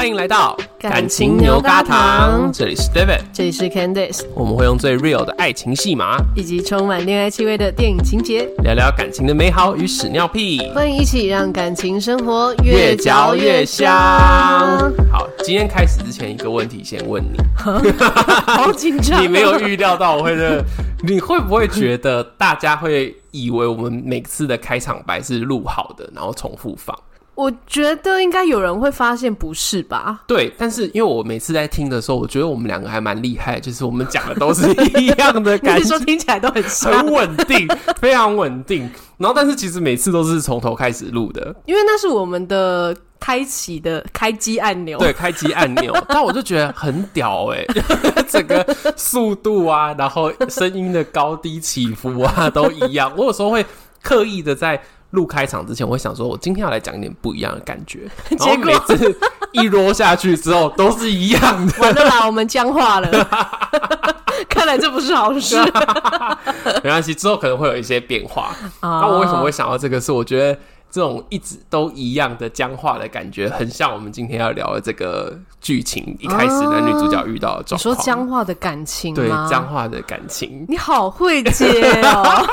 欢迎来到感情牛轧糖，这里是 David，这里是 Candice，我们会用最 real 的爱情戏码，以及充满恋爱气味的电影情节，聊聊感情的美好与屎尿屁，欢迎一起让感情生活越嚼越香。好，今天开始之前，一个问题先问你，好紧张，你没有预料到我会的，你会不会觉得大家会以为我们每次的开场白是录好的，然后重复放？我觉得应该有人会发现不是吧？对，但是因为我每次在听的时候，我觉得我们两个还蛮厉害，就是我们讲的都是一样的感觉，说听起来都很很稳定，非常稳定。然后，但是其实每次都是从头开始录的，因为那是我们的开启的开机按钮，对，开机按钮。但我就觉得很屌哎、欸，整个速度啊，然后声音的高低起伏啊都一样。我有时候会刻意的在。录开场之前，我会想说，我今天要来讲一点不一样的感觉。结果每次一落下去之后，都是一样的。完了啦，我们僵化了。看来这不是好事。没关系，之后可能会有一些变化。那我为什么会想到这个？是我觉得这种一直都一样的僵化的感觉，很像我们今天要聊的这个剧情。一开始男女主角遇到的状况，你说僵化的感情吗？对，僵化的感情。你好会接哦。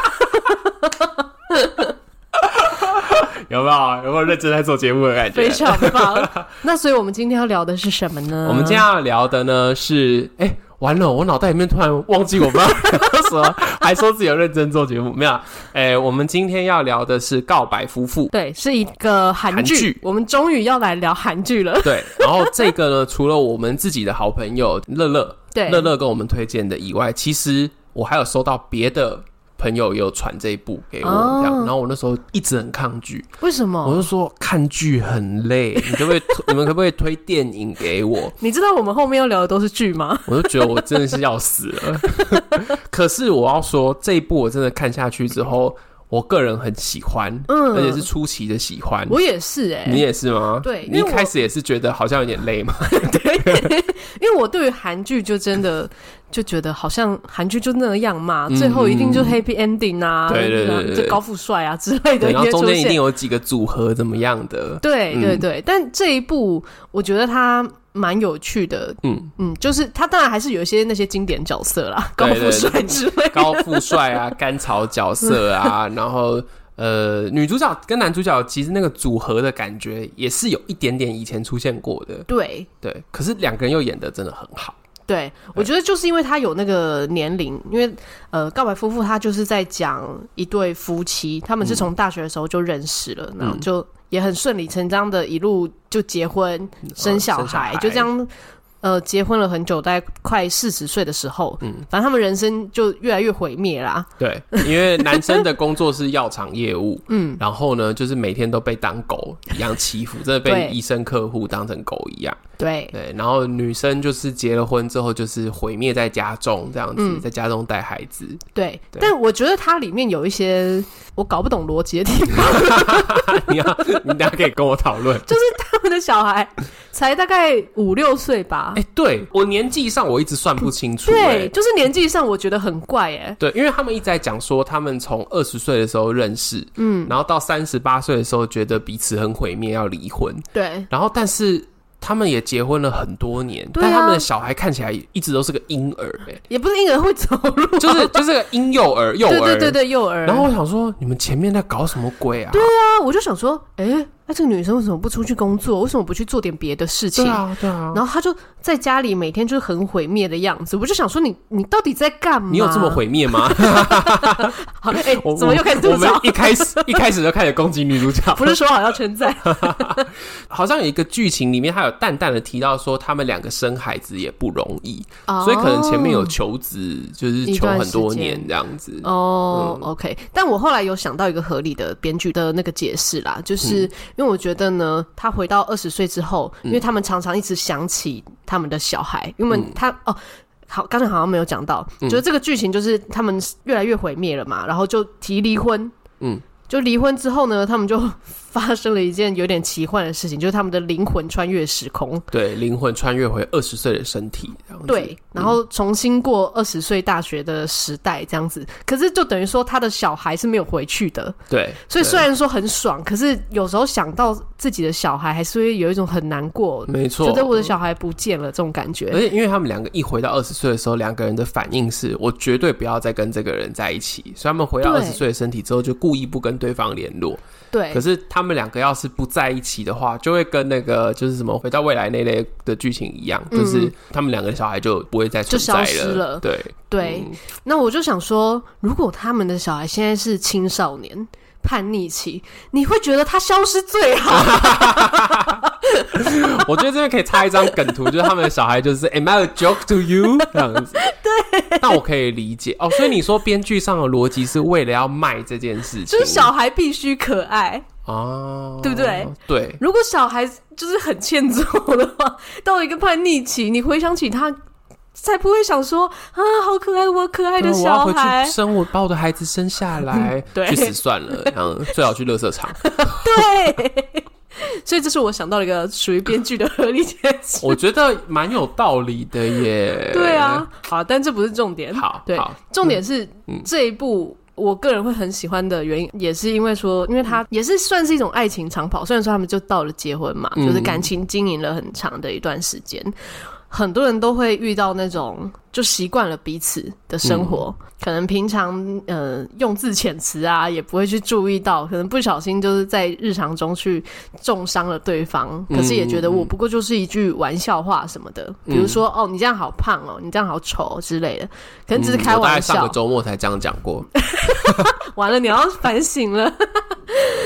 有没有有没有认真在做节目的感觉？非常棒。那所以我们今天要聊的是什么呢？我们今天要聊的呢是，哎、欸，完了，我脑袋里面突然忘记我们要 说，还说自己有认真做节目，没有？哎、欸，我们今天要聊的是告白夫妇，对，是一个韩剧。我们终于要来聊韩剧了。对，然后这个呢，除了我们自己的好朋友乐乐，对，乐乐跟我们推荐的以外，其实我还有收到别的。朋友有传这一部给我，这样，然后我那时候一直很抗拒。为什么？我就说看剧很累，你可不可以？你们可不可以推电影给我？你知道我们后面要聊的都是剧吗？我就觉得我真的是要死了。可是我要说，这一部我真的看下去之后。我个人很喜欢，嗯，而且是出奇的喜欢。我也是哎、欸，你也是吗？对，你一开始也是觉得好像有点累嘛。对，因为我对于韩剧就真的 就觉得好像韩剧就那样嘛，嗯、最后一定就 happy ending 啊，对对对，就高富帅啊之类的，然后中间一定有几个组合怎么样的。对对对，但这一部我觉得他。蛮有趣的，嗯。嗯，就是他当然还是有一些那些经典角色啦，高富帅之类，高富帅啊，甘草角色啊，然后呃，女主角跟男主角其实那个组合的感觉也是有一点点以前出现过的，对。对，可是两个人又演的真的很好，对，对我觉得就是因为他有那个年龄，因为呃，告白夫妇他就是在讲一对夫妻，他们是从大学的时候就认识了，嗯、然后就。也很顺理成章的，一路就结婚生小孩就这样。呃，结婚了很久，大概快四十岁的时候，嗯，反正他们人生就越来越毁灭啦。对，因为男生的工作是药厂业务，嗯，然后呢，就是每天都被当狗一样欺负，真的被医生客户当成狗一样。对对，然后女生就是结了婚之后，就是毁灭在家中这样子，嗯、在家中带孩子。对，对但我觉得它里面有一些我搞不懂逻辑的地方。你要，你等下可以跟我讨论。就是他们的小孩才大概五六岁吧。哎、欸，对我年纪上我一直算不清楚、欸。对，就是年纪上我觉得很怪哎、欸。对，因为他们一直在讲说，他们从二十岁的时候认识，嗯，然后到三十八岁的时候觉得彼此很毁灭，要离婚。对，然后但是他们也结婚了很多年，啊、但他们的小孩看起来一直都是个婴儿哎，也不是婴儿会走路，就是就是个婴幼儿，幼儿，对对对对，幼儿。然后我想说，你们前面在搞什么鬼啊？对啊，我就想说，哎、欸。那、啊、这个女生为什么不出去工作？为什么不去做点别的事情？对啊，对啊。然后她就在家里每天就是很毁灭的样子。我就想说你，你你到底在干嘛？你有这么毁灭吗？好，哎、欸，怎么又开始吐槽？我们一开始一开始就开始攻击女主角，不是说好要称赞？好像有一个剧情里面，他有淡淡的提到说，他们两个生孩子也不容易，哦、所以可能前面有求子，就是求很多年这样子。哦、嗯、，OK。但我后来有想到一个合理的编剧的那个解释啦，就是。嗯因为我觉得呢，他回到二十岁之后，因为他们常常一直想起他们的小孩，因为他、嗯、哦，好，刚才好像没有讲到，嗯、就是这个剧情就是他们越来越毁灭了嘛，然后就提离婚，嗯，就离婚之后呢，他们就。发生了一件有点奇幻的事情，就是他们的灵魂穿越时空，对，灵魂穿越回二十岁的身体，对，然后重新过二十岁大学的时代这样子。嗯、可是就等于说他的小孩是没有回去的，对。所以虽然说很爽，可是有时候想到自己的小孩，还是会有一种很难过，没错，觉得我的小孩不见了这种感觉。而且因为他们两个一回到二十岁的时候，两个人的反应是我绝对不要再跟这个人在一起，所以他们回到二十岁的身体之后，就故意不跟对方联络。对，可是他们两个要是不在一起的话，就会跟那个就是什么回到未来那类的剧情一样，嗯、就是他们两个小孩就不会再存在了，就消失了。对。对、嗯，那我就想说，如果他们的小孩现在是青少年叛逆期，你会觉得他消失最好。我觉得这边可以插一张梗图，就是他们的小孩就是 “Am I a joke to you？” 这样子。对，但我可以理解哦。所以你说编剧上的逻辑是为了要卖这件事情，就是小孩必须可爱哦，对不对？对。如果小孩就是很欠揍的话，到了一个叛逆期，你回想起他，才不会想说啊，好可爱，我可爱的小孩，我要回去生我把我的孩子生下来，对，去死算了，然后，最好去垃圾场。对。所以这是我想到了一个属于编剧的合理解释，我觉得蛮有道理的耶。对啊，好，但这不是重点。好，对，重点是、嗯、这一部我个人会很喜欢的原因，也是因为说，因为它也是算是一种爱情长跑。虽然说他们就到了结婚嘛，就是感情经营了很长的一段时间。很多人都会遇到那种就习惯了彼此的生活，嗯、可能平常呃用字遣词啊也不会去注意到，可能不小心就是在日常中去重伤了对方，可是也觉得我不过就是一句玩笑话什么的，嗯、比如说哦你这样好胖哦，你这样好丑之类的，可能只是开玩笑。嗯、上个周末才这样讲过，完了你要反省了。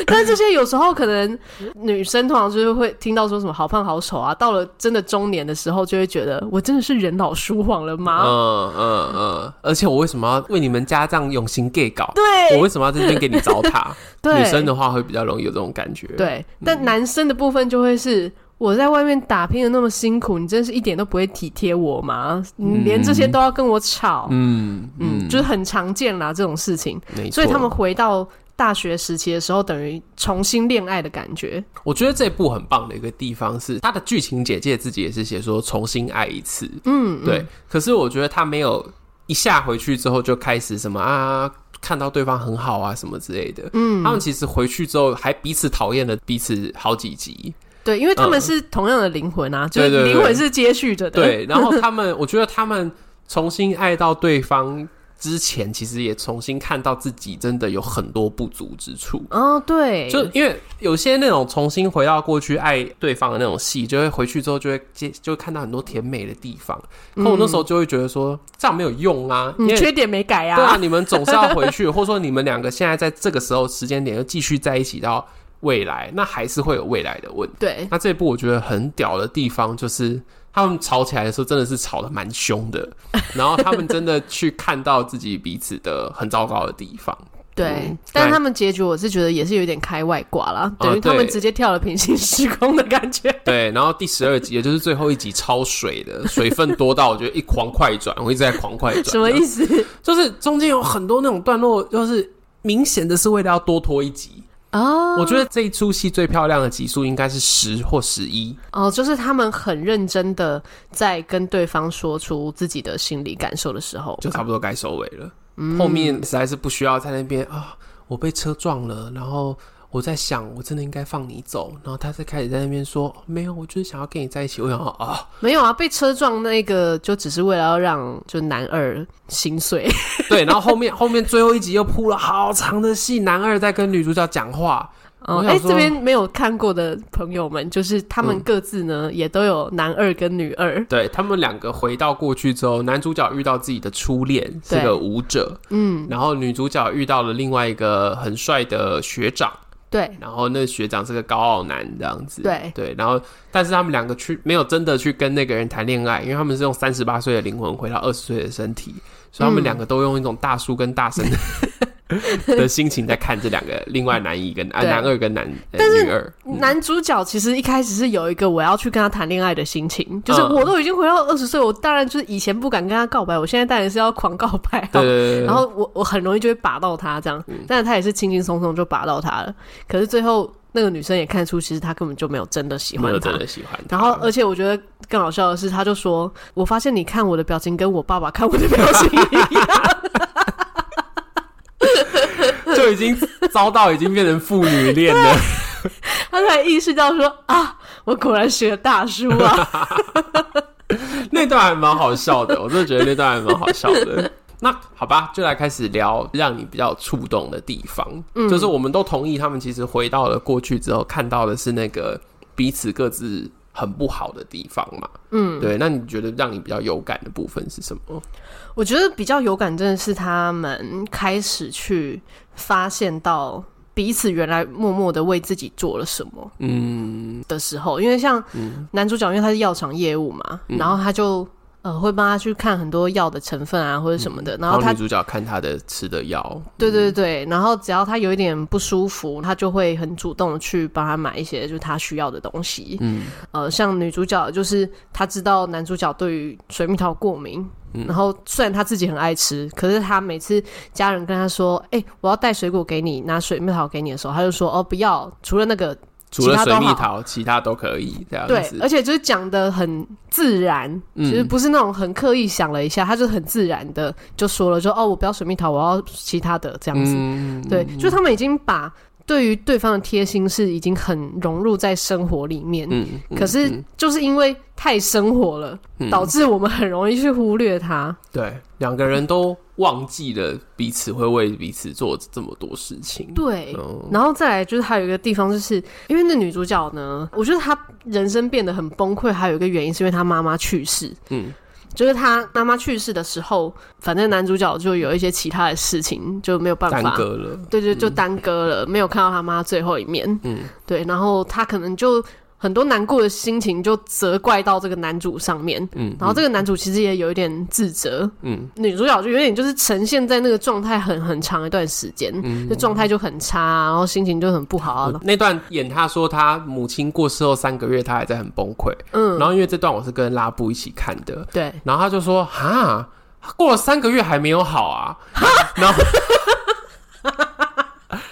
但是这些有时候可能女生通常就是会听到说什么好胖好丑啊，到了真的中年的时候就会觉得我真的是人老珠黄了吗？嗯嗯嗯，而且我为什么要为你们家这样用心 gay 搞？对，我为什么要在这边给你糟蹋？对，女生的话会比较容易有这种感觉。对，但男生的部分就会是我在外面打拼的那么辛苦，你真是一点都不会体贴我吗？你连这些都要跟我吵？嗯嗯，嗯，就是很常见啦这种事情。所以他们回到。大学时期的时候，等于重新恋爱的感觉。我觉得这部很棒的一个地方是，他的剧情简介自己也是写说重新爱一次。嗯，对。可是我觉得他没有一下回去之后就开始什么啊，看到对方很好啊什么之类的。嗯，他们其实回去之后还彼此讨厌了彼此好几集。对，因为他们是同样的灵魂啊，嗯、就是灵魂是接续着的。对，然后他们，我觉得他们重新爱到对方。之前其实也重新看到自己真的有很多不足之处哦，对，就因为有些那种重新回到过去爱对方的那种戏，就会回去之后就会接就会看到很多甜美的地方。可我那时候就会觉得说这样没有用啊，你缺点没改啊。对啊，你们总是要回去，或者说你们两个现在在这个时候时间点又继续在一起到未来，那还是会有未来的问题。对，那这一部我觉得很屌的地方就是。他们吵起来的时候，真的是吵得蛮凶的。然后他们真的去看到自己彼此的很糟糕的地方。对，嗯、但是他们结局，我是觉得也是有点开外挂啦，等于他们直接跳了平行时空的感觉。对，然后第十二集，也就是最后一集，超水的，水分多到我觉得一狂快转，我一直在狂快转。什么意思？就是中间有很多那种段落，就是明显的是为了要多拖一集。哦、oh，我觉得这一出戏最漂亮的集数应该是十或十一。哦，就是他们很认真的在跟对方说出自己的心理感受的时候，就差不多该收尾了。嗯，后面实在是不需要在那边啊，我被车撞了，然后。我在想，我真的应该放你走，然后他才开始在那边说没有，我就是想要跟你在一起。我想啊，没有啊，被车撞那个就只是为了要让就男二心碎。对，然后后面后面最后一集又铺了好长的戏，男二在跟女主角讲话。哦，哎、欸，这边没有看过的朋友们，就是他们各自呢、嗯、也都有男二跟女二。对，他们两个回到过去之后，男主角遇到自己的初恋是个舞者，嗯，然后女主角遇到了另外一个很帅的学长。对，然后那学长是个高傲男这样子，对。对，然后但是他们两个去没有真的去跟那个人谈恋爱，因为他们是用三十八岁的灵魂回到二十岁的身体，所以他们两个都用一种大叔跟大神的、嗯。的心情在看这两个，另外男一跟啊男二跟男但是女二，男主角其实一开始是有一个我要去跟他谈恋爱的心情，就是我都已经回到二十岁，我当然就是以前不敢跟他告白，我现在当然是要狂告白。对，对，对，对，然后我我很容易就会拔到他这样，但是他也是轻轻松松就拔到他了。可是最后那个女生也看出，其实他根本就没有真的喜欢他，没有真的喜欢他。然后，而且我觉得更好笑的是，他就说：“我发现你看我的表情跟我爸爸看我的表情一样。” 就已经遭到已经变成父女恋了。他才意识到说：“啊，我果然学大叔啊！” 那段还蛮好笑的，我真的觉得那段还蛮好笑的。那好吧，就来开始聊让你比较触动的地方。嗯，就是我们都同意，他们其实回到了过去之后，看到的是那个彼此各自很不好的地方嘛。嗯，对。那你觉得让你比较有感的部分是什么？我觉得比较有感，真的是他们开始去发现到彼此原来默默的为自己做了什么。嗯，的时候，因为像男主角，因为他是药厂业务嘛，嗯，然后他就。呃，会帮他去看很多药的成分啊，或者什么的。然后他然后女主角看他的吃的药，对对对。然后只要他有一点不舒服，他就会很主动去帮他买一些就是他需要的东西。嗯，呃，像女主角就是她知道男主角对于水蜜桃过敏，嗯，然后虽然他自己很爱吃，可是他每次家人跟他说：“哎、欸，我要带水果给你，拿水蜜桃给你的时候，他就说：哦，不要，除了那个。”除了水蜜桃，其他都可以这样子。对，而且就是讲的很自然，其实不是那种很刻意想了一下，他就很自然的就说了，说哦，我不要水蜜桃，我要其他的这样子。嗯、对，就他们已经把对于对方的贴心是已经很融入在生活里面。嗯，可是就是因为太生活了，嗯、导致我们很容易去忽略他。对，两个人都。忘记了彼此会为彼此做这么多事情。对，嗯、然后再来就是还有一个地方，就是因为那女主角呢，我觉得她人生变得很崩溃，还有一个原因是因为她妈妈去世。嗯，就是他妈妈去世的时候，反正男主角就有一些其他的事情就没有办法耽搁了。对对，就耽搁了，嗯、没有看到他妈最后一面。嗯，对，然后他可能就。很多难过的心情就责怪到这个男主上面，嗯，然后这个男主其实也有一点自责，嗯，女主角就有点就是呈现在那个状态很很长一段时间，嗯，就状态就很差，然后心情就很不好啊。那段演他说他母亲过世后三个月，他还在很崩溃，嗯，然后因为这段我是跟拉布一起看的，对，然后他就说哈，过了三个月还没有好啊，然后。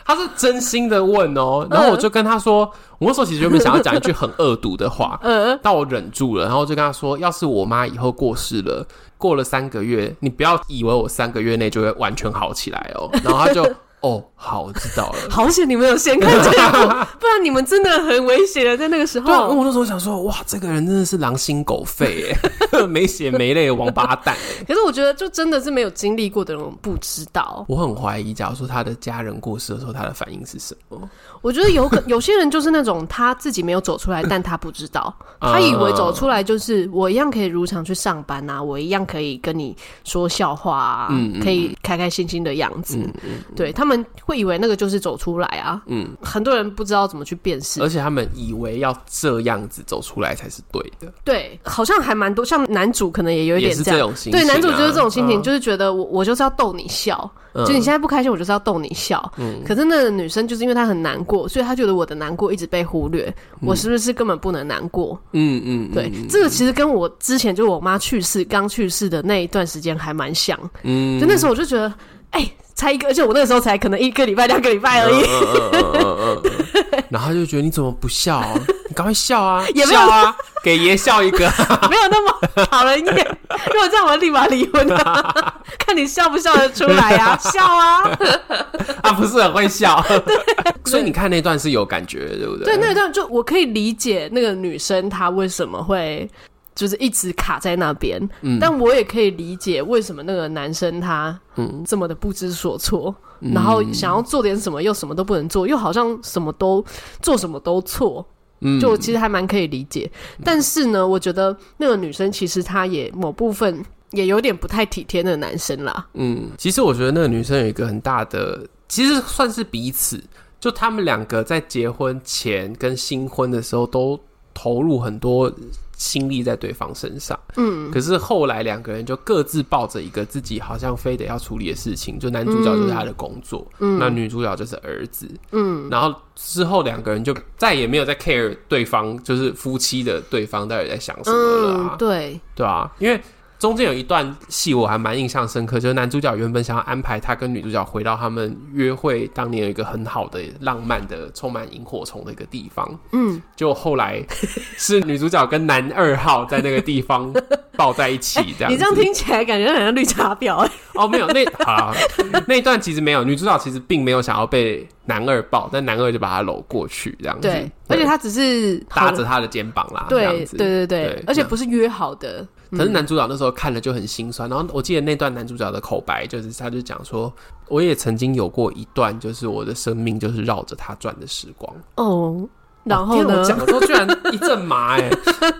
他是真心的问哦、喔，然后我就跟他说，嗯、我那时候其实原本想要讲一句很恶毒的话，嗯，但我忍住了，然后就跟他说，要是我妈以后过世了，过了三个月，你不要以为我三个月内就会完全好起来哦、喔，然后他就。哦，好，我知道了。好险你们有先看这个，不然你们真的很危险。在那个时候，对，我那时候想说，哇，这个人真的是狼心狗肺，哎，没血没泪的王八蛋。可是我觉得，就真的是没有经历过的人不知道。我很怀疑，假如说他的家人过世的时候，他的反应是什么？我觉得有可有些人就是那种他自己没有走出来，但他不知道，他以为走出来就是我一样可以如常去上班啊，我一样可以跟你说笑话啊，嗯，可以开开心心的样子。对他们。他们会以为那个就是走出来啊，嗯，很多人不知道怎么去辨识，而且他们以为要这样子走出来才是对的。对，好像还蛮多，像男主可能也有一点这样，心情啊，对，男主就是这种心情，就是觉得我我就是要逗你笑，嗯，就你现在不开心，我就是要逗你笑。嗯，可是那个女生就是因为她很难过，所以她觉得我的难过一直被忽略，嗯，我是不是根本不能难过？嗯嗯，对，这个其实跟我之前就我妈去世刚去世的那一段时间还蛮像。嗯，就那时候我就觉得，哎，欸。才一个，而且我那个时候才可能一个礼拜、两个礼拜而已。然后他就觉得你怎么不笑啊？你赶快笑啊！也没有啊，给爷笑一个。没有那么讨人厌。如果这样，我立马离婚了。看你笑不笑得出来啊？笑啊！他不是很会笑。所以你看那段是有感觉的，对不对？对，那段就我可以理解那个女生她为什么会。就是一直卡在那边，嗯，但我也可以理解为什么那个男生他嗯这么的不知所措，嗯，然后想要做点什么又什么都不能做，又好像什么都做什么都错，嗯，就其实还蛮可以理解。但是呢，我觉得那个女生其实她也某部分也有点不太体贴那个男生啦。嗯，其实我觉得那个女生有一个很大的，其实算是彼此，就他们两个在结婚前跟新婚的时候都投入很多。心力在对方身上，嗯，可是后来两个人就各自抱着一个自己好像非得要处理的事情，就男主角就是他的工作，嗯，那女主角就是儿子，嗯，然后之后两个人就再也没有在 care 对方，就是夫妻的对方到底在想什么了啊，嗯，对，对啊，因为中间有一段戏我还蛮印象深刻，就是男主角原本想要安排他跟女主角回到他们约会当年有一个很好的浪漫的充满萤火虫的一个地方，嗯，就后来是女主角跟男二号在那个地方抱在一起，这样、欸。你这样听起来感觉很像绿茶婊哎。哦，没有那好那一段其实没有，女主角其实并没有想要被男二抱，但男二就把她搂过去这样子，对，而且他只是搭着他的肩膀啦，对对对对，对，而且不是约好的。可是男主角那时候看了就很心酸，然后我记得那段男主角的口白就是，他就讲说，我也曾经有过一段，就是我的生命就是绕着他转的时光。哦，然后呢？我讲的时候居然一阵麻哎，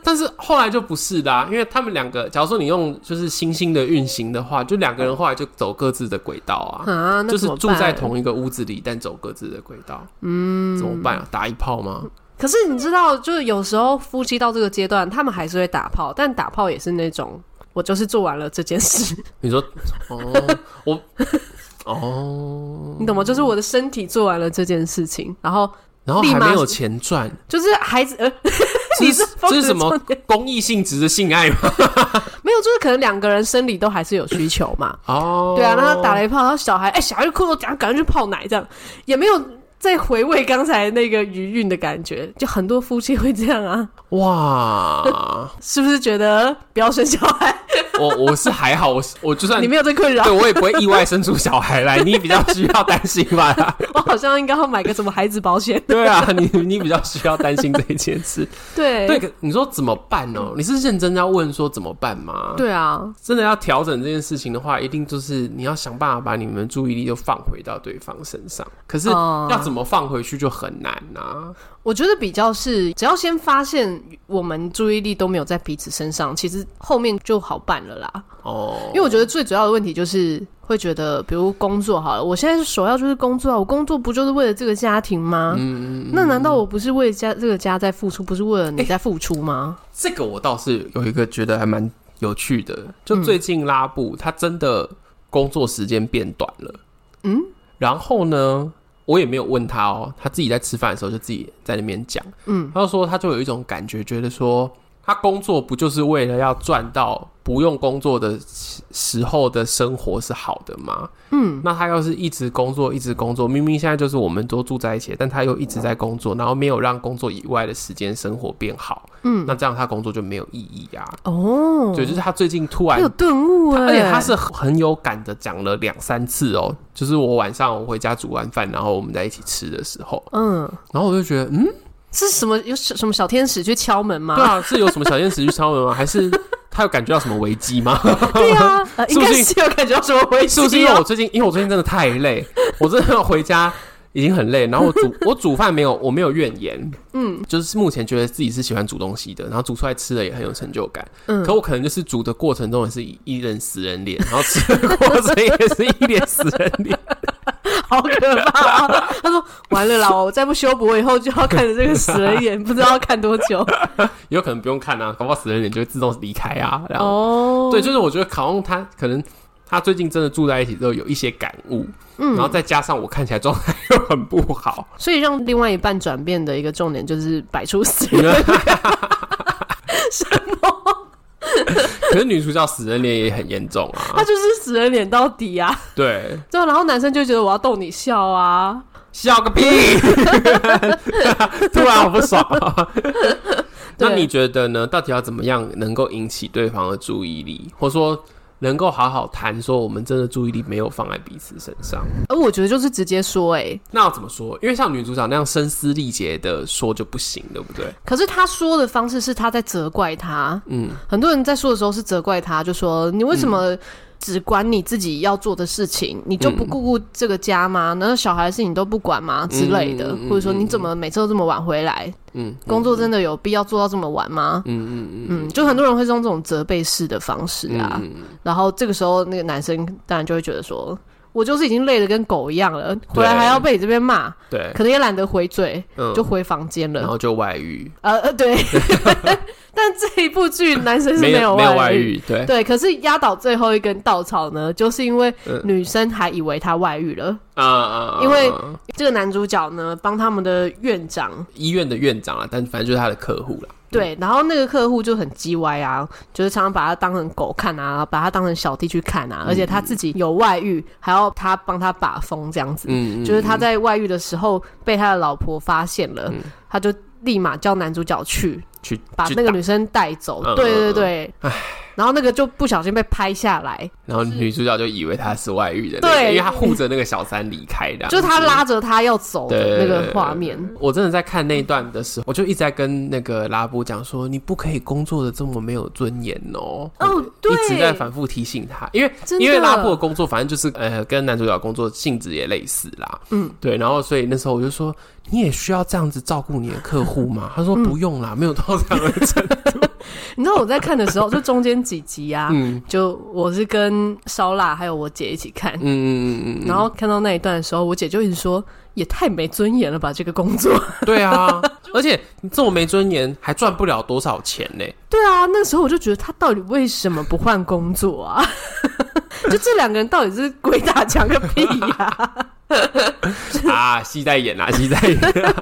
但是后来就不是啦，因为他们两个，假如说你用就是星星的运行的话，就两个人后来就走各自的轨道啊，啊，就是住在同一个屋子里，但走各自的轨道。嗯，怎么办啊？打一炮吗？可是你知道，就是有时候夫妻到这个阶段，他们还是会打炮，但打炮也是那种，我就是做完了这件事。你说，哦，我，哦，你懂吗？就是我的身体做完了这件事情，然后，然后还没有钱赚，就是孩子，呃，你是这是什么公益性质的性爱吗？没有，就是可能两个人生理都还是有需求嘛。哦，对啊，然后打了一炮，然后小孩，哎、欸，小孩就哭了，赶赶快去泡奶，这样也没有。在回味刚才那个余韵的感觉，就很多夫妻会这样啊！哇，是不是觉得不要生小孩？我我是还好，我我就算你没有这困扰，对我也不会意外生出小孩来。你比较需要担心吧？我好像应该要买个什么孩子保险。对啊，你你比较需要担心这一件事。对对，你说怎么办呢？你是认真要问说怎么办吗？对啊，真的要调整这件事情的话，一定就是你要想办法把你们的注意力就放回到对方身上。可是要怎么放回去就很难啊。我觉得比较是，只要先发现我们注意力都没有在彼此身上，其实后面就好办了啦。哦，因为我觉得最主要的问题就是会觉得，比如工作好了，我现在首要就是工作啊，我工作不就是为了这个家庭吗？嗯嗯。那难道我不是为家这个家在付出，不是为了你在付出吗？欸，这个我倒是有一个觉得还蛮有趣的，就最近拉布他真的工作时间变短了。嗯，然后呢？我也没有问他哦，他自己在吃饭的时候就自己在那边讲，嗯，他就说他就有一种感觉，觉得说他工作不就是为了要赚到不用工作的时候的生活是好的吗？嗯，那他要是一直工作，一直工作，明明现在就是我们都住在一起，但他又一直在工作，然后没有让工作以外的时间生活变好，嗯，那这样他工作就没有意义呀。哦，对，就是他最近突然有顿悟啊，而且他是很有感的讲了两三次哦，就是我晚上我回家煮完饭，然后我们在一起吃的时候，嗯，然后我就觉得，嗯，是什么有什么小天使去敲门吗？对啊，是有什么小天使去敲门吗？还是？他有感觉到什么危机吗？对啊，应该是有感觉到什么危机。是不是因为我最近，因为我最近真的太累，我真的要回家已经很累。然后我煮 我煮饭没有，我没有怨言。嗯，就是目前觉得自己是喜欢煮东西的，然后煮出来吃的也很有成就感。嗯，可我可能就是煮的过程中也是一一脸死人脸，然后吃的过程也是一脸死人脸。好可怕啊！他说：“完了啦，我再不修补，我以后就要看着这个死人脸，不知道要看多久。有可能不用看啊，搞不好死人脸就会自动离开啊。然后哦，对，就是我觉得考翁他可能他最近真的住在一起之后有一些感悟，嗯，然后再加上我看起来状态又很不好，所以让另外一半转变的一个重点就是摆出死人脸。什么？”可是女主角死人脸也很严重啊，她就是死人脸到底啊。对，对，然后男生就觉得我要逗你笑啊，笑个屁！突然好不爽啊。那你觉得呢？到底要怎么样能够引起对方的注意力，或者说？能够好好谈，说我们真的注意力没有放在彼此身上，而我觉得就是直接说，哎，那要怎么说？因为像女主角那样声嘶力竭的说就不行，对不对？可是她说的方式是她在责怪他，嗯，很多人在说的时候是责怪他，就说你为什么？只管你自己要做的事情，你就不顾顾这个家吗？难道小孩的事情都不管吗？之类的，或者说你怎么每次都这么晚回来？嗯，工作真的有必要做到这么晚吗？嗯嗯嗯嗯，就很多人会用这种责备式的方式啊，然后这个时候那个男生当然就会觉得说。我就是已经累得跟狗一样了，回来还要被你这边骂，对，可能也懒得回嘴，嗯，就回房间了，然后就外遇，呃呃，对。但这一部剧男生是没有外遇，对对。可是压倒最后一根稻草呢，就是因为女生还以为他外遇了啊啊！因为这个男主角呢，帮他们的院长，医院的院长啊，但反正就是他的客户了。对，然后那个客户就很叽歪啊，就是常常把他当成狗看啊，把他当成小弟去看啊，而且他自己有外遇，还要他帮他把风这样子。嗯，就是他在外遇的时候被他的老婆发现了，他就立马叫男主角去去把那个女生带走。对对对，唉。然后那个就不小心被拍下来，然后女主角就以为他是外遇的，对，因为他护着那个小三离开的，就是他拉着他要走的那个画面。我真的在看那一段的时候，我就一直在跟那个拉布讲说，你不可以工作的这么没有尊严哦。哦，对，一直在反复提醒他，因为因为拉布的工作反正就是呃跟男主角工作性质也类似啦，嗯，对，然后所以那时候我就说，你也需要这样子照顾你的客户吗？他说不用啦，没有到这样的程度。你知道我在看的时候，就中间几集啊，嗯，就我是跟烧腊还有我姐一起看，嗯嗯嗯嗯，然后看到那一段的时候，我姐就一直说，也太没尊严了吧，这个工作。对啊，而且你这么没尊严，还赚不了多少钱呢。对啊，那时候我就觉得他到底为什么不换工作啊？就这两个人到底是鬼打墙个屁呀！啊，戏在演啊，戏在演啊。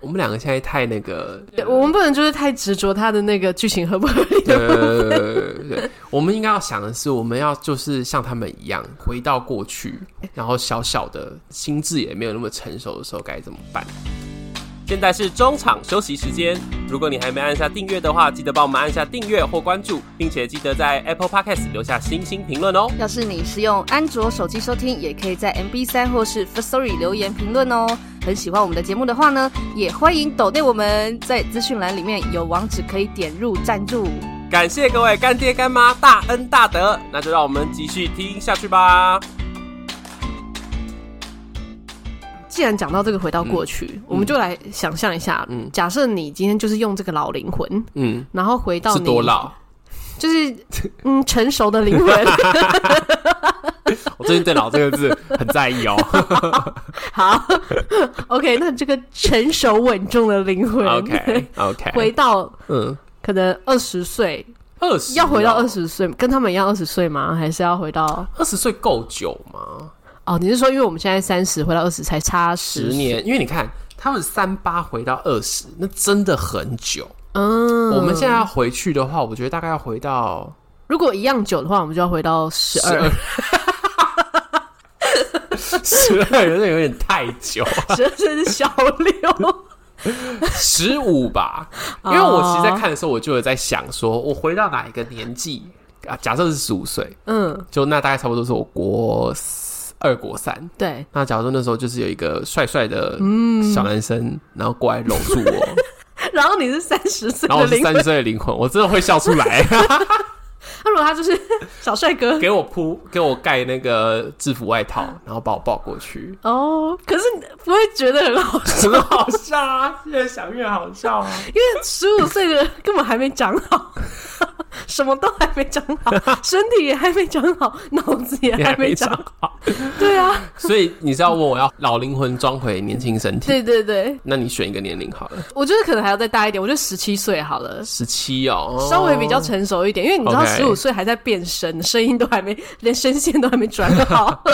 我们两个现在太那个，我们不能就是太执着他的那个剧情合不合理的部分。对对对，我们应该要想的是，我们要就是像他们一样回到过去，然后小小的心智也没有那么成熟的时候该怎么办？现在是中场休息时间。如果你还没按下订阅的话，记得帮我们按下订阅或关注，并且记得在 Apple Podcast 留下星星评论哦。要是你是用安卓手机收听，也可以在 MB3 或是 Firstory 留言评论哦。很喜欢我们的节目的话呢，也欢迎抖内我们，在资讯栏里面有网址可以点入赞助。感谢各位干爹干妈大恩大德，那就让我们继续听下去吧。既然讲到这个回到过去，嗯、我们就来想象一下，嗯，假设你今天就是用这个老灵魂，嗯，然后回到你是多老？就是嗯 成熟的灵魂。我最近对“老”这个字很在意哦。好，OK，那这个成熟稳重的灵魂，OK OK，回到嗯，可能二十岁，二十要回到二十岁，跟他们一样二十岁吗？还是要回到二十岁够久吗？哦，你是说，因为我们现在三十回到二十才差十年？因为你看他们三八回到二十，那真的很久。嗯，我们现在要回去的话，我觉得大概要回到，如果一样久的话，我们就要回到十二。十二有点有点太久，十二岁是小六，十五吧。因为我其实，在看的时候，我就有在想，说我回到哪一个年纪啊？假设是十五岁，嗯，就那大概差不多是我国。二国三，对。那假如说那时候就是有一个帅帅的小男生，嗯、然后过来搂住我，然后你是三十岁，然后我是三十岁的灵魂，我真的会笑出来。那如果他就是小帅哥，给我铺，给我盖那个制服外套，然后把我抱过去。哦，可是不会觉得很好笑，很好笑啊！越想越好笑啊！因为十五岁的根本还没长好。什么都还没长好，身体也还没长好，脑子也还没长好。对啊，所以你是要问我要老灵魂装回年轻身体？对对对，那你选一个年龄好了。我觉得可能还要再大一点，我觉得十七岁好了。十七哦，稍微比较成熟一点，因为你知道十五岁还在变声，声音都还没，连声线都还没转好。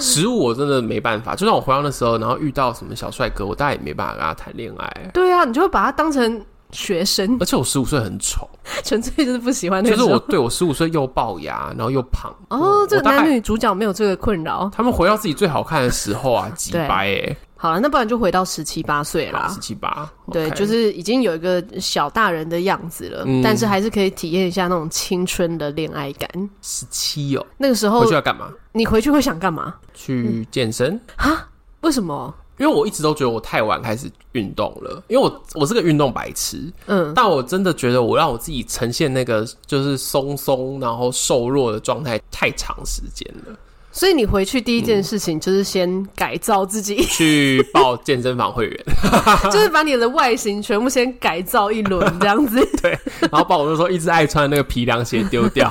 十五我真的没办法，就算我回到那时候，然后遇到什么小帅哥，我大概也没办法跟他谈恋爱。对啊，你就会把他当成。学生，而且我十五岁很丑，纯粹就是不喜欢那个。就是我对我十五岁又龅牙，然后又胖。哦，这个男女主角没有这个困扰。他们回到自己最好看的时候啊，几白哎。好了，那不然就回到十七八岁啦。十七八，对，就是已经有一个小大人的样子了，但是还是可以体验一下那种青春的恋爱感。十七哦，那个时候回去要干嘛？你回去会想干嘛？去健身啊？为什么？因为我一直都觉得我太晚开始运动了，因为我我是个运动白痴，嗯，但我真的觉得我让我自己呈现那个就是松松然后瘦弱的状态太长时间了。所以你回去第一件事情就是先改造自己，嗯、去报健身房会员，就是把你的外形全部先改造一轮这样子。对，然后把我那时候一直爱穿的那个皮凉鞋丢掉。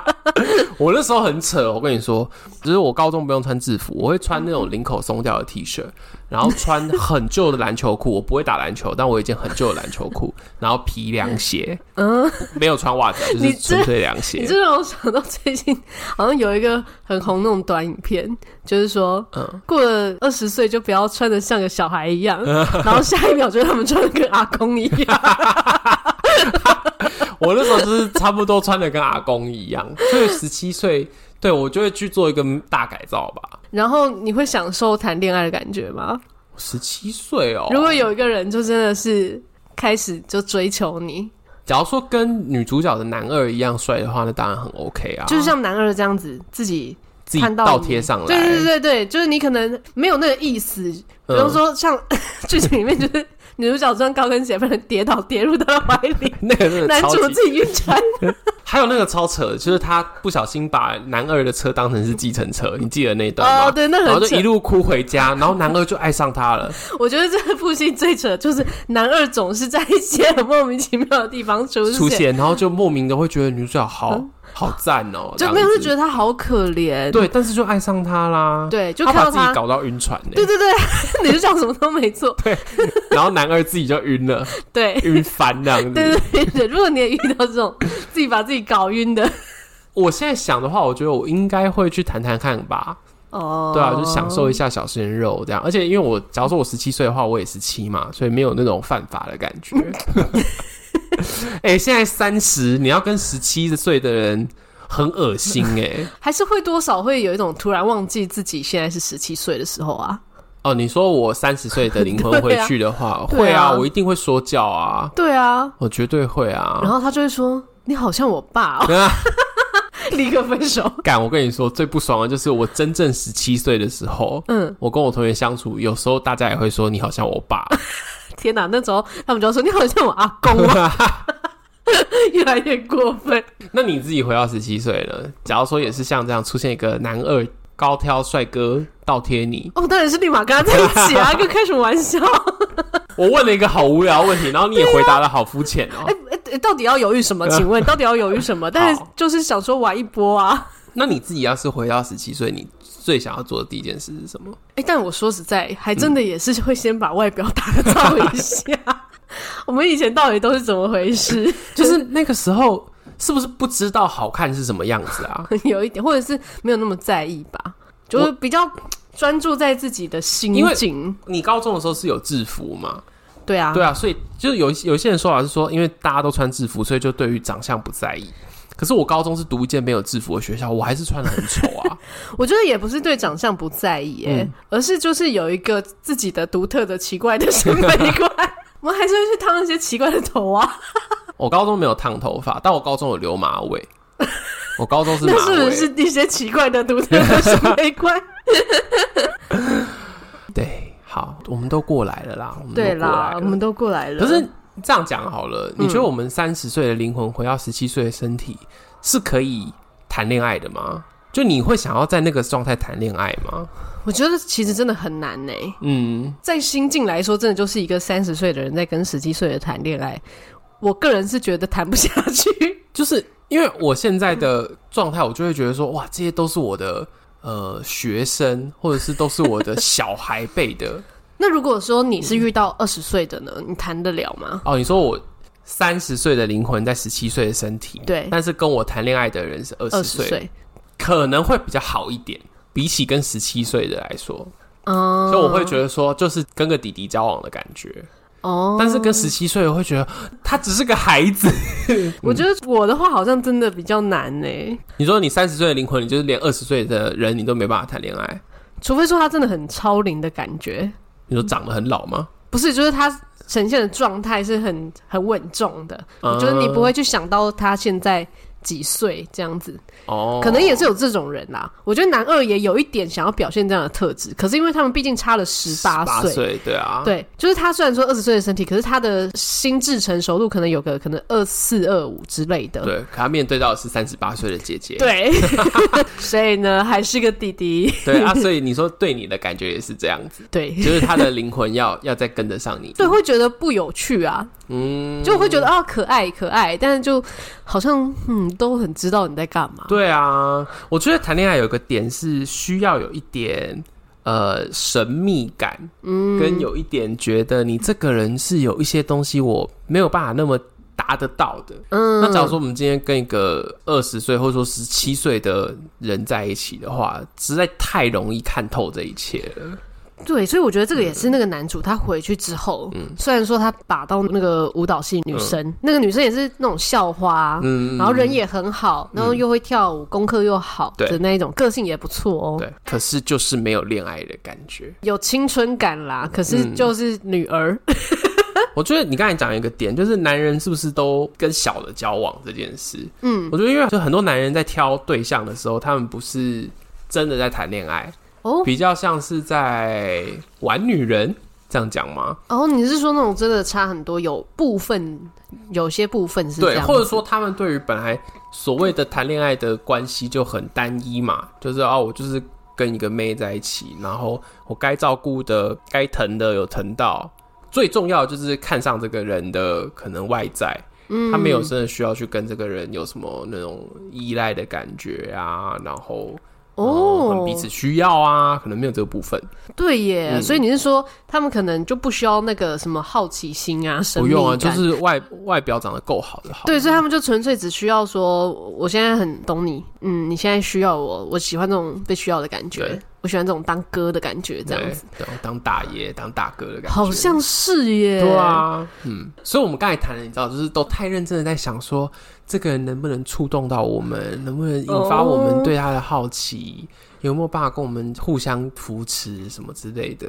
我那时候很扯，我跟你说，只是我高中不用穿制服，我会穿那种领口松掉的 T 恤。然后穿很旧的篮球裤，我不会打篮球，但我有一件很旧的篮球裤，然后皮凉鞋，嗯，没有穿袜子，就是纯粹凉鞋。你这让我想到最近好像有一个很红那种短影片，就是说，嗯，过了二十岁就不要穿的像个小孩一样，然后下一秒就他们穿的跟阿公一样。我那时候就是差不多穿的跟阿公一样，所以十七岁，对我就会去做一个大改造吧。然后你会享受谈恋爱的感觉吗？十七岁哦，如果有一个人就真的是开始就追求你，假如说跟女主角的男二一样帅的话，那当然很 OK 啊。就是像男二这样子自己自己倒贴上来，对对对对，就是你可能没有那个意思，比如说像 剧情里面就是。女主角穿高跟鞋，被人跌倒跌入他的怀里。那个男主自己晕船。还有那个超扯，就是他不小心把男二的车当成是计程车，你记得那一段吗？哦，对，那很扯。然后就一路哭回家，然后男二就爱上他了。我觉得这部戏最扯，就是男二总是在一些很莫名其妙的地方出现，出现，然后就莫名的会觉得女主角好。嗯好赞哦、喔！就没有是觉得他好可怜，对，但是就爱上他啦，对，就看到他，他把自己搞到晕船呢、欸，对对对，你就讲什么都没错，对，然后男二自己就晕了，对，晕翻这样子，对对对，如果你也遇到这种自己把自己搞晕的，我现在想的话，我觉得我应该会去谈谈看吧，哦，对啊，就享受一下小鲜肉这样，而且因为我假如说我十七岁的话，我也十七嘛，所以没有那种犯法的感觉。哎、欸，现在三十，你要跟十七岁的人很恶心 哎、欸，还是会多少会有一种突然忘记自己现在是十七岁的时候啊？哦，你说我三十岁的灵魂回去的话，啊会啊，我一定会说教啊，对啊，我绝对会啊。然后他就会说：“你好像我爸哦。”立刻分手。敢，我跟你说，最不爽的就是我真正十七岁的时候，嗯，我跟我同学相处，有时候大家也会说：“你好像我爸。”天哪，那时候他们就说你好像我阿公啊，越来越过分。那你自己回到十七岁了，假如说也是像这样出现一个男二高挑帅哥倒贴你，哦，当然是立马跟他在一起啊，跟开什么玩笑？我问了一个好无聊的问题，然后你也回答的好肤浅哦。哎哎、欸欸，到底要犹豫什么？请问到底要犹豫什么？但是就是想说玩一波啊。那你自己要是回到十七岁，你最想要做的第一件事是什么？哎、欸，但我说实在，还真的也是会先把外表打造一下。我们以前到底都是怎么回事？就是那个时候是不是不知道好看是什么样子啊？有一点，或者是没有那么在意吧？就是比较专注在自己的心境。你高中的时候是有制服吗？对啊，对啊，所以就是有有一些人说法是说，因为大家都穿制服，所以就对于长相不在意。可是我高中是读一间没有制服的学校，我还是穿的很丑啊。我觉得也不是对长相不在意、欸，哎、嗯，而是就是有一个自己的独特的奇怪的审美观，我们还是会去烫一些奇怪的头啊。我高中没有烫头发，但我高中有留马尾。我高中是那是不是一些奇怪的独特的审美观？对，好，我们都过来了啦。我们对啦，我们都过来了。可是。这样讲好了，你觉得我们三十岁的灵魂回到十七岁的身体是可以谈恋爱的吗？就你会想要在那个状态谈恋爱吗？我觉得其实真的很难呢。嗯，在心境来说，真的就是一个三十岁的人在跟十七岁的谈恋爱。我个人是觉得谈不下去，就是因为我现在的状态，我就会觉得说，哇，这些都是我的呃学生，或者是都是我的小孩辈的。那如果说你是遇到二十岁的呢？你谈得了吗？哦，你说我三十岁的灵魂在十七岁的身体，对，但是跟我谈恋爱的人是二十岁，可能会比较好一点，比起跟十七岁的来说，哦，所以我会觉得说，就是跟个弟弟交往的感觉哦。但是跟十七岁，我会觉得他只是个孩子。我觉得我的话好像真的比较难呢。你说你三十岁的灵魂，你就是连二十岁的人你都没办法谈恋爱，除非说他真的很超龄的感觉。你说长得很老吗？不是，就是他呈现的状态是很很稳重的，嗯，就是你不会去想到他现在几岁这样子。哦，可能也是有这种人啦。我觉得男二也有一点想要表现这样的特质，可是因为他们毕竟差了十八岁，对啊，对，就是他虽然说二十岁的身体，可是他的心智成熟度可能有个可能二四二五之类的。对，可他面对到的是三十八岁的姐姐，对，所以呢还是个弟弟。对啊，所以你说对你的感觉也是这样子，对，就是他的灵魂要要再跟得上你，对，会觉得不有趣啊，嗯，就会觉得啊可爱可爱，但是就好像嗯都很知道你在干嘛，对啊。我觉得谈恋爱有一个点是需要有一点呃神秘感，嗯，跟有一点觉得你这个人是有一些东西我没有办法那么达得到的，嗯。那假如说我们今天跟一个二十岁或者说十七岁的人在一起的话，实在太容易看透这一切了。对，所以我觉得这个也是那个男主他回去之后，嗯，虽然说他把到那个舞蹈系女生，嗯、那个女生也是那种校花，嗯，然后人也很好，然后又会跳舞，嗯、功课又好的那一种，个性也不错哦。对，可是就是没有恋爱的感觉，有青春感啦，可是就是女儿。嗯。我觉得你刚才讲一个点，就是男人是不是都跟小的交往这件事？嗯，我觉得因为就很多男人在挑对象的时候，他们不是真的在谈恋爱哦，比较像是在玩女人，这样讲吗？哦，你是说那种真的差很多，有部分有些部分是这样，对，或者说他们对于本来所谓的谈恋爱的关系就很单一嘛，就是哦，我就是跟一个妹在一起，然后我该照顾的、该疼的有疼到。最重要的就是看上这个人的可能外在，嗯，他没有真的需要去跟这个人有什么那种依赖的感觉啊，然后。哦，彼此需要啊，可能没有这个部分。对耶，嗯、所以你是说他们可能就不需要那个什么好奇心啊？不用啊，就是外外表长得够好就好。对，所以他们就纯粹只需要说，我现在很懂你，嗯，你现在需要我，我喜欢这种被需要的感觉，我喜欢这种当哥的感觉，这样子，对，当大爷、当大哥的感觉，好像是耶。对啊，嗯，所以我们刚才谈的，你知道，就是都太认真的在想说。这个人能不能触动到我们？能不能引发我们对他的好奇？Oh. 有没有办法跟我们互相扶持什么之类的？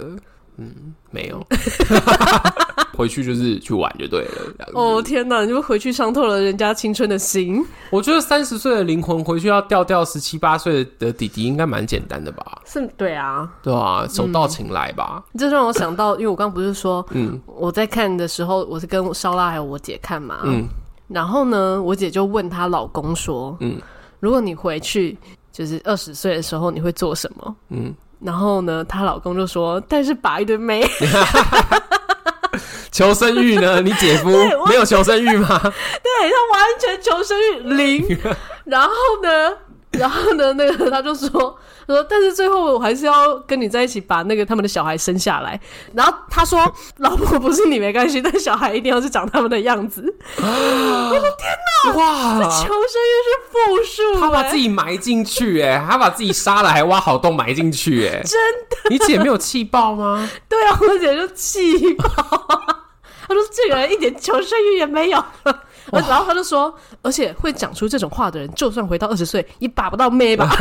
嗯，没有。回去就是去玩就对了。哦、oh, 天哪！你就回去伤透了人家青春的心。我觉得三十岁的灵魂回去要钓钓十七八岁的弟弟，应该蛮简单的吧？是，对啊，对啊，手到擒来吧。这、嗯、让我想到，因为我刚刚不是说，嗯，我在看的时候，我是跟烧腊还有我姐看嘛，嗯。然后呢，我姐就问她老公说：“嗯，如果你回去就是二十岁的时候，你会做什么？”嗯，然后呢，她老公就说：“但是把一堆妹，求生欲呢？你姐夫没有求生欲吗？对，他完全求生欲零。然后呢，然后呢，那个他就说。”说，但是最后我还是要跟你在一起，把那个他们的小孩生下来。然后他说：“老婆不是你没关系，但小孩一定要是长他们的样子。”我的天哪！哇，这求生欲是负数，他把自己埋进去，哎，他把自己杀了还挖好洞埋进去，哎，真的？你姐没有气爆吗？对啊，我姐就气爆。他说：“这个人一点求生欲也没有。”然后他就说：“而且会讲出这种话的人，就算回到二十岁，也把不到妹吧。”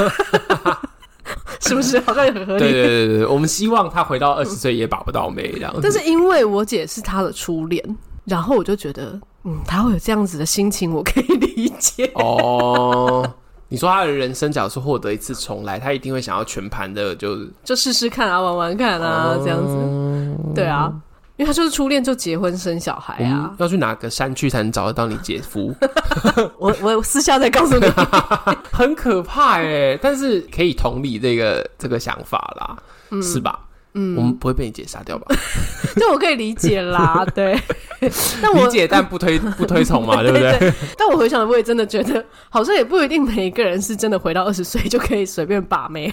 是不是好像也很合理？对对对对，我们希望他回到二十岁也把不到妹这样子。但是因为我姐是他的初恋，然后我就觉得，嗯，他会有这样子的心情，我可以理解。哦，你说他的人生假如说获得一次重来，他一定会想要全盘的就就试试看啊，玩玩看啊，这样子。对啊。因为他就是初恋就结婚生小孩啊，要去哪个山区才能找得到你姐夫？我我私下再告诉你，很可怕哎，但是可以同理这个这个想法啦，嗯、是吧？嗯，我们不会被你姐杀掉吧？这我可以理解啦，对。但我理解但不推不推崇嘛，对不对，但我回想，我也真的觉得，好像也不一定每一个人是真的回到二十岁就可以随便把妹。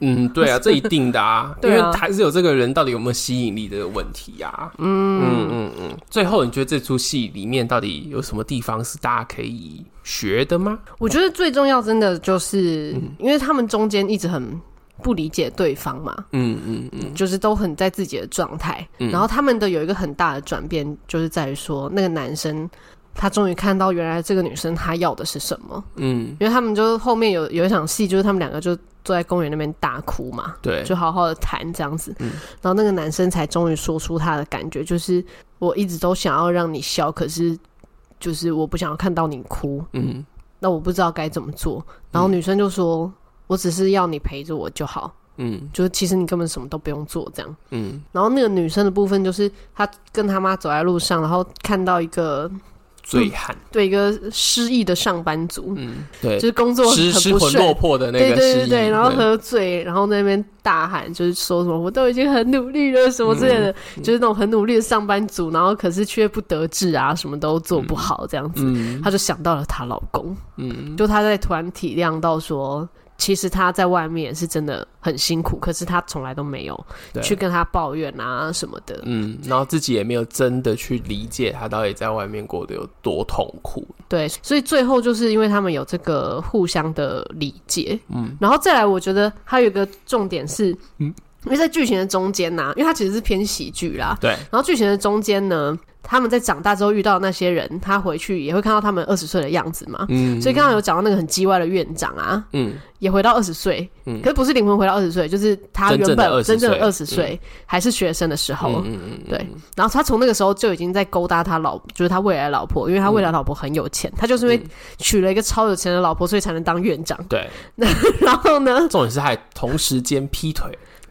嗯，对啊，这一定的啊，因为还是有这个人到底有没有吸引力的问题啊。嗯嗯嗯嗯。最后，你觉得这出戏里面到底有什么地方是大家可以学的吗？我觉得最重要，真的就是因为他们中间一直很。不理解对方嘛，嗯嗯嗯，就是都很在自己的状态，嗯、然后他们的有一个很大的转变，就是在于说那个男生他终于看到原来这个女生她要的是什么，嗯，因为他们就后面有有一场戏，就是他们两个就坐在公园那边大哭嘛，对，就好好的谈这样子，嗯，然后那个男生才终于说出他的感觉，就是我一直都想要让你笑，可是就是我不想要看到你哭，嗯，那我不知道该怎么做，然后女生就说。我只是要你陪着我就好，嗯，就是其实你根本什么都不用做这样，嗯。然后那个女生的部分就是她跟她妈走在路上，然后看到一个醉汉，对一个失意的上班族，嗯，对，就是工作很失魂落魄的那个，对对对对，然后喝醉，然后那边大喊，就是说什么我都已经很努力了什么之类的，就是那种很努力的上班族，然后可是却不得志啊，什么都做不好这样子，她就想到了她老公，嗯，就她在突然体谅到说。其实他在外面是真的很辛苦，可是他从来都没有去跟他抱怨啊什么的。嗯，然后自己也没有真的去理解他到底在外面过得有多痛苦。对，所以最后就是因为他们有这个互相的理解。嗯，然后再来，我觉得还有一个重点是，嗯，因为在剧情的中间呐、啊，因为它其实是偏喜剧啦，对。然后剧情的中间呢，他们在长大之后遇到的那些人，他回去也会看到他们二十岁的样子嘛，嗯。所以刚刚有讲到那个很叽歪的院长啊，嗯，也回到二十岁，嗯，可是不是灵魂回到二十岁，就是他原本真正的二十岁还是学生的时候，嗯嗯嗯，对。然后他从那个时候就已经在勾搭他老，就是他未来的老婆，因为他未来老婆很有钱，他就是因为娶了一个超有钱的老婆，所以才能当院长。对。然后呢，重点是还同时间劈腿。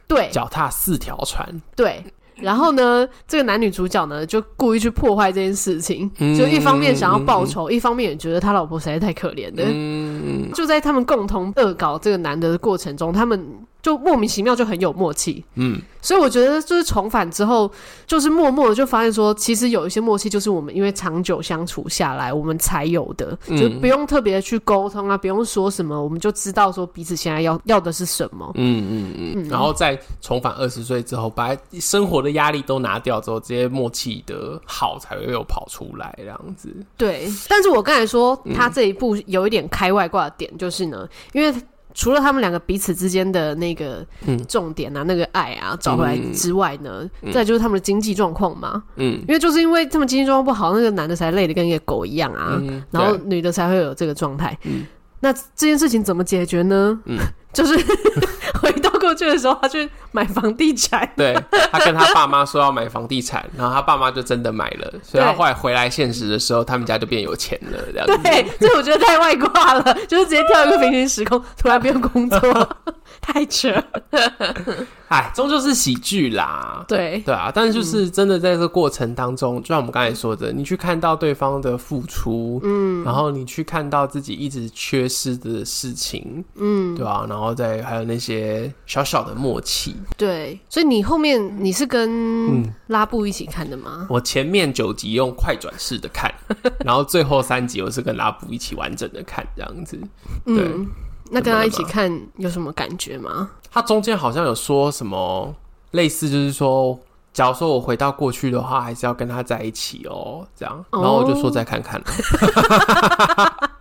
对，脚踏四条船。对，然后呢，这个男女主角呢，就故意去破坏这件事情，嗯、就一方面想要报仇，嗯、一方面也觉得他老婆实在太可怜了。嗯，就在他们共同恶搞这个男的的过程中，他们。就莫名其妙就很有默契，嗯，所以我觉得就是重返之后，就是默默的就发现说，其实有一些默契，就是我们因为长久相处下来，我们才有的，嗯、就不用特别的去沟通啊，不用说什么，我们就知道说彼此现在要要的是什么，嗯嗯嗯，嗯，然后再重返二十岁之后，把生活的压力都拿掉之后，这些默契的好才会有跑出来这样子。对，但是我刚才说他这一步有一点开外挂的点，就是呢，因为。除了他们两个彼此之间的那个重点啊，嗯、那个爱啊找回来之外呢，嗯、再就是他们的经济状况嘛。嗯，因为就是因为他们经济状况不好，那个男的才累得跟一个狗一样啊，嗯、然后女的才会有这个状态。嗯，那这件事情怎么解决呢？嗯，就是。回到过去的时候，他去买房地产。对，他跟他爸妈说要买房地产，然后他爸妈就真的买了。所以他后来回来现实的时候，他们家就变有钱了。这样子。对，这我觉得太外挂了，就是直接跳一个平行时空，突然不用工作，太扯。哎，终究是喜剧啦。对对啊，但是就是真的在这个过程当中，嗯、就像我们刚才说的，你去看到对方的付出，嗯，然后你去看到自己一直缺失的事情，嗯，对吧、啊？然后再还有那些小小的默契。对，所以你后面你是跟拉布一起看的吗？嗯、我前面九集用快转式的看，然后最后三集我是跟拉布一起完整的看，这样子。对。嗯那跟他一起看有什么感觉吗？他中间好像有说什么类似，就是说，假如说我回到过去的话，还是要跟他在一起哦，这样。然后我就说再看看了。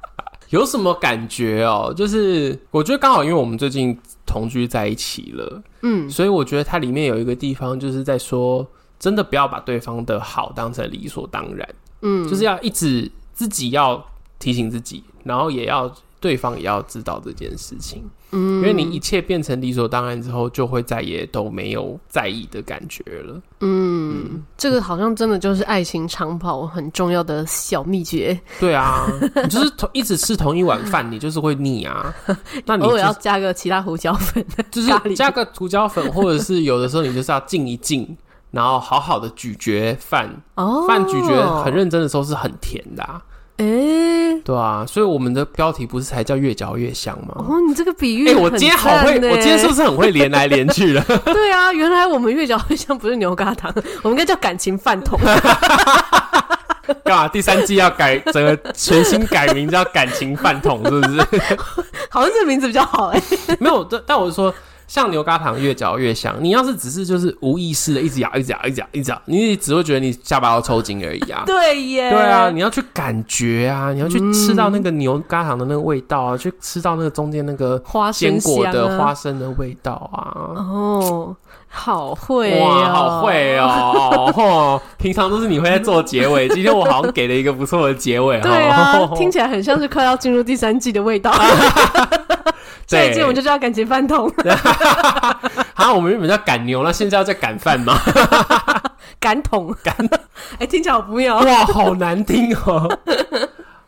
有什么感觉哦？就是我觉得刚好，因为我们最近同居在一起了，嗯，所以我觉得它里面有一个地方，就是在说，真的不要把对方的好当成理所当然，嗯，就是要一直自己要提醒自己，然后也要。对方也要知道这件事情，嗯，因为你一切变成理所当然之后，就会再也都没有在意的感觉了。嗯，嗯，这个好像真的就是爱情长跑很重要的小秘诀。对啊，你就是同一直吃同一碗饭，你就是会腻啊。那你偶尔要加个其他胡椒粉，就是加个胡椒粉，或者是有的时候你就是要静一静，然后好好的咀嚼饭。哦，饭咀嚼很认真的时候是很甜的啊。哎，欸、对啊，所以我们的标题不是才叫越嚼越香吗？哦，你这个比喻，哎、欸，我今天好会，我今天是不是很会连来连去的？对啊，原来我们越嚼越香不是牛轧糖，我们应该叫感情饭桶。干嘛？第三季要改整个全新改名叫感情饭桶，是不是？好像这个名字比较好哎、欸。没有，但但我是说。像牛轧糖越嚼越香，你要是只是就是无意识的一直咬、一直咬、一直咬、一直咬，你只会觉得你下巴要抽筋而已啊。对耶。对啊，你要去感觉啊，你要去吃到那个牛轧糖的那个味道啊，嗯、去吃到那个中间那个坚果的花生的味道啊。哦，好会、哦、哇，好会哦，哦！平常都是你会在做结尾，今天我好像给了一个不错的结尾。对啊，听起来很像是快要进入第三季的味道。这一季我们就叫感情饭桶。好，我们原本叫赶牛，那现在要叫赶饭吗？赶桶赶，哎，听起来好不妙。哇，好难听哦。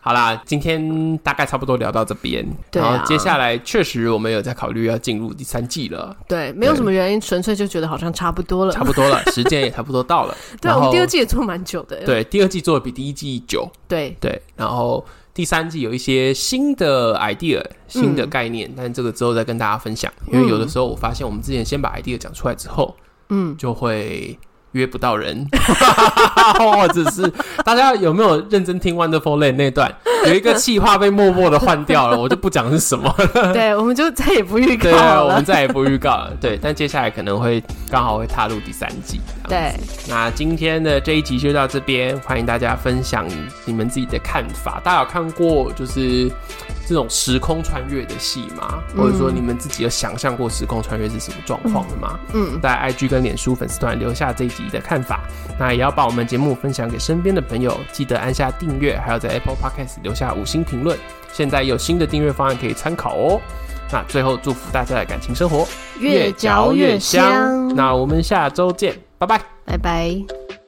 好啦，今天大概差不多聊到这边。对啊，然后接下来确实我们有在考虑要进入第三季了。对，没有什么原因，纯粹就觉得好像差不多了。差不多了，时间也差不多到了。对，我们第二季也做蛮久的。对，第二季做的比第一季久。对对，然后。第三季有一些新的 idea、新的概念，嗯、但这个之后再跟大家分享。因为有的时候我发现，我们之前先把 idea 讲出来之后，嗯，就会。约不到人，或者是大家有没有认真听《Wonderful Land》那段？有一个气话被默默的换掉了，我就不讲是什么了。对，我们就再也不预告了。对，我们再也不预告了。对，但接下来可能会刚好会踏入第三季。对，那今天的这一集就到这边，欢迎大家分享你们自己的看法。大家有看过就是这种时空穿越的戏吗？或者说你们自己有想象过时空穿越是什么状况的吗？嗯，在 IG 跟脸书粉丝团留下这一集的看法，那也要把我们节目分享给身边的朋友，记得按下订阅，还要在 Apple Podcast 留下五星评论。现在有新的订阅方案可以参考哦。那最后祝福大家的感情生活越嚼越香。那我们下周见，拜拜，拜拜。